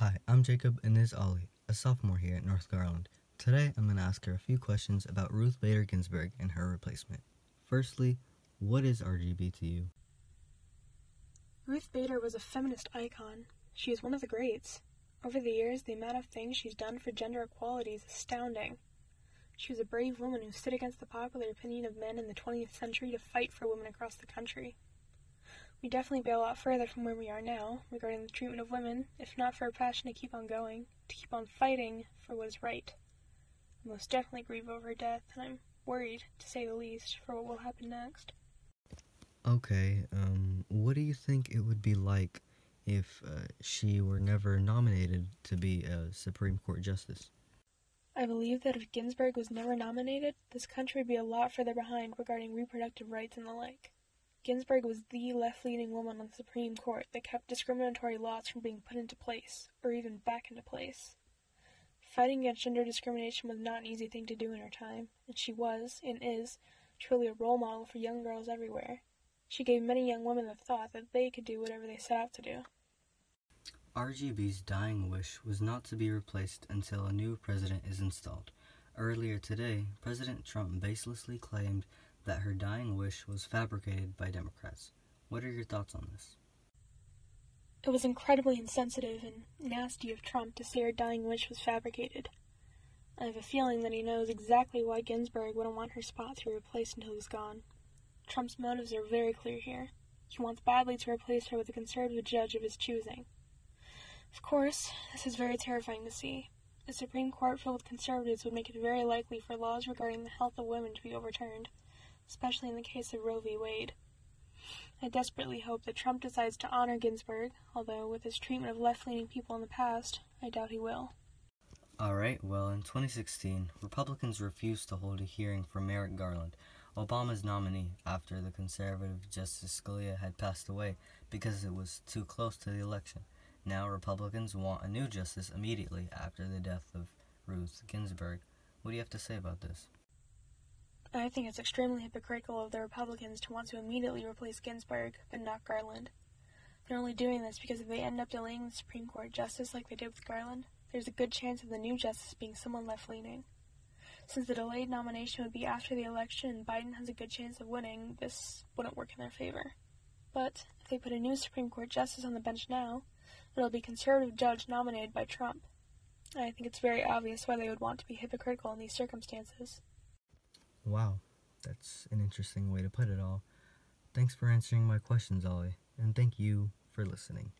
Hi, I'm Jacob and this is Ollie, a sophomore here at North Garland. Today I'm going to ask her a few questions about Ruth Bader Ginsburg and her replacement. Firstly, what is RGB to you? Ruth Bader was a feminist icon. She is one of the greats. Over the years, the amount of things she's done for gender equality is astounding. She was a brave woman who stood against the popular opinion of men in the 20th century to fight for women across the country. We'd definitely be a lot further from where we are now regarding the treatment of women, if not for her passion to keep on going, to keep on fighting for what is right. I most definitely grieve over her death, and I'm worried, to say the least, for what will happen next. Okay, um, what do you think it would be like if uh, she were never nominated to be a Supreme Court Justice? I believe that if Ginsburg was never nominated, this country would be a lot further behind regarding reproductive rights and the like. Ginsburg was the left-leaning woman on the Supreme Court that kept discriminatory laws from being put into place, or even back into place. Fighting against gender discrimination was not an easy thing to do in her time, and she was, and is, truly a role model for young girls everywhere. She gave many young women the thought that they could do whatever they set out to do. RGB's dying wish was not to be replaced until a new president is installed. Earlier today, President Trump baselessly claimed that her dying wish was fabricated by Democrats. What are your thoughts on this? It was incredibly insensitive and nasty of Trump to say her dying wish was fabricated. I have a feeling that he knows exactly why Ginsburg wouldn't want her spot to be replaced until he's gone. Trump's motives are very clear here. He wants badly to replace her with a conservative judge of his choosing. Of course, this is very terrifying to see. A Supreme Court filled with conservatives would make it very likely for laws regarding the health of women to be overturned, especially in the case of Roe v. Wade. I desperately hope that Trump decides to honor Ginsburg, although with his treatment of left leaning people in the past, I doubt he will. Alright, well, in 2016, Republicans refused to hold a hearing for Merrick Garland, Obama's nominee, after the conservative Justice Scalia had passed away because it was too close to the election. Now, Republicans want a new justice immediately after the death of Ruth Ginsburg. What do you have to say about this? I think it's extremely hypocritical of the Republicans to want to immediately replace Ginsburg, but not Garland. They're only doing this because if they end up delaying the Supreme Court justice like they did with Garland, there's a good chance of the new justice being someone left leaning. Since the delayed nomination would be after the election and Biden has a good chance of winning, this wouldn't work in their favor. But if they put a new Supreme Court justice on the bench now, it'll be a conservative judge nominated by Trump. I think it's very obvious why they would want to be hypocritical in these circumstances. Wow, that's an interesting way to put it all. Thanks for answering my questions, Ollie, and thank you for listening.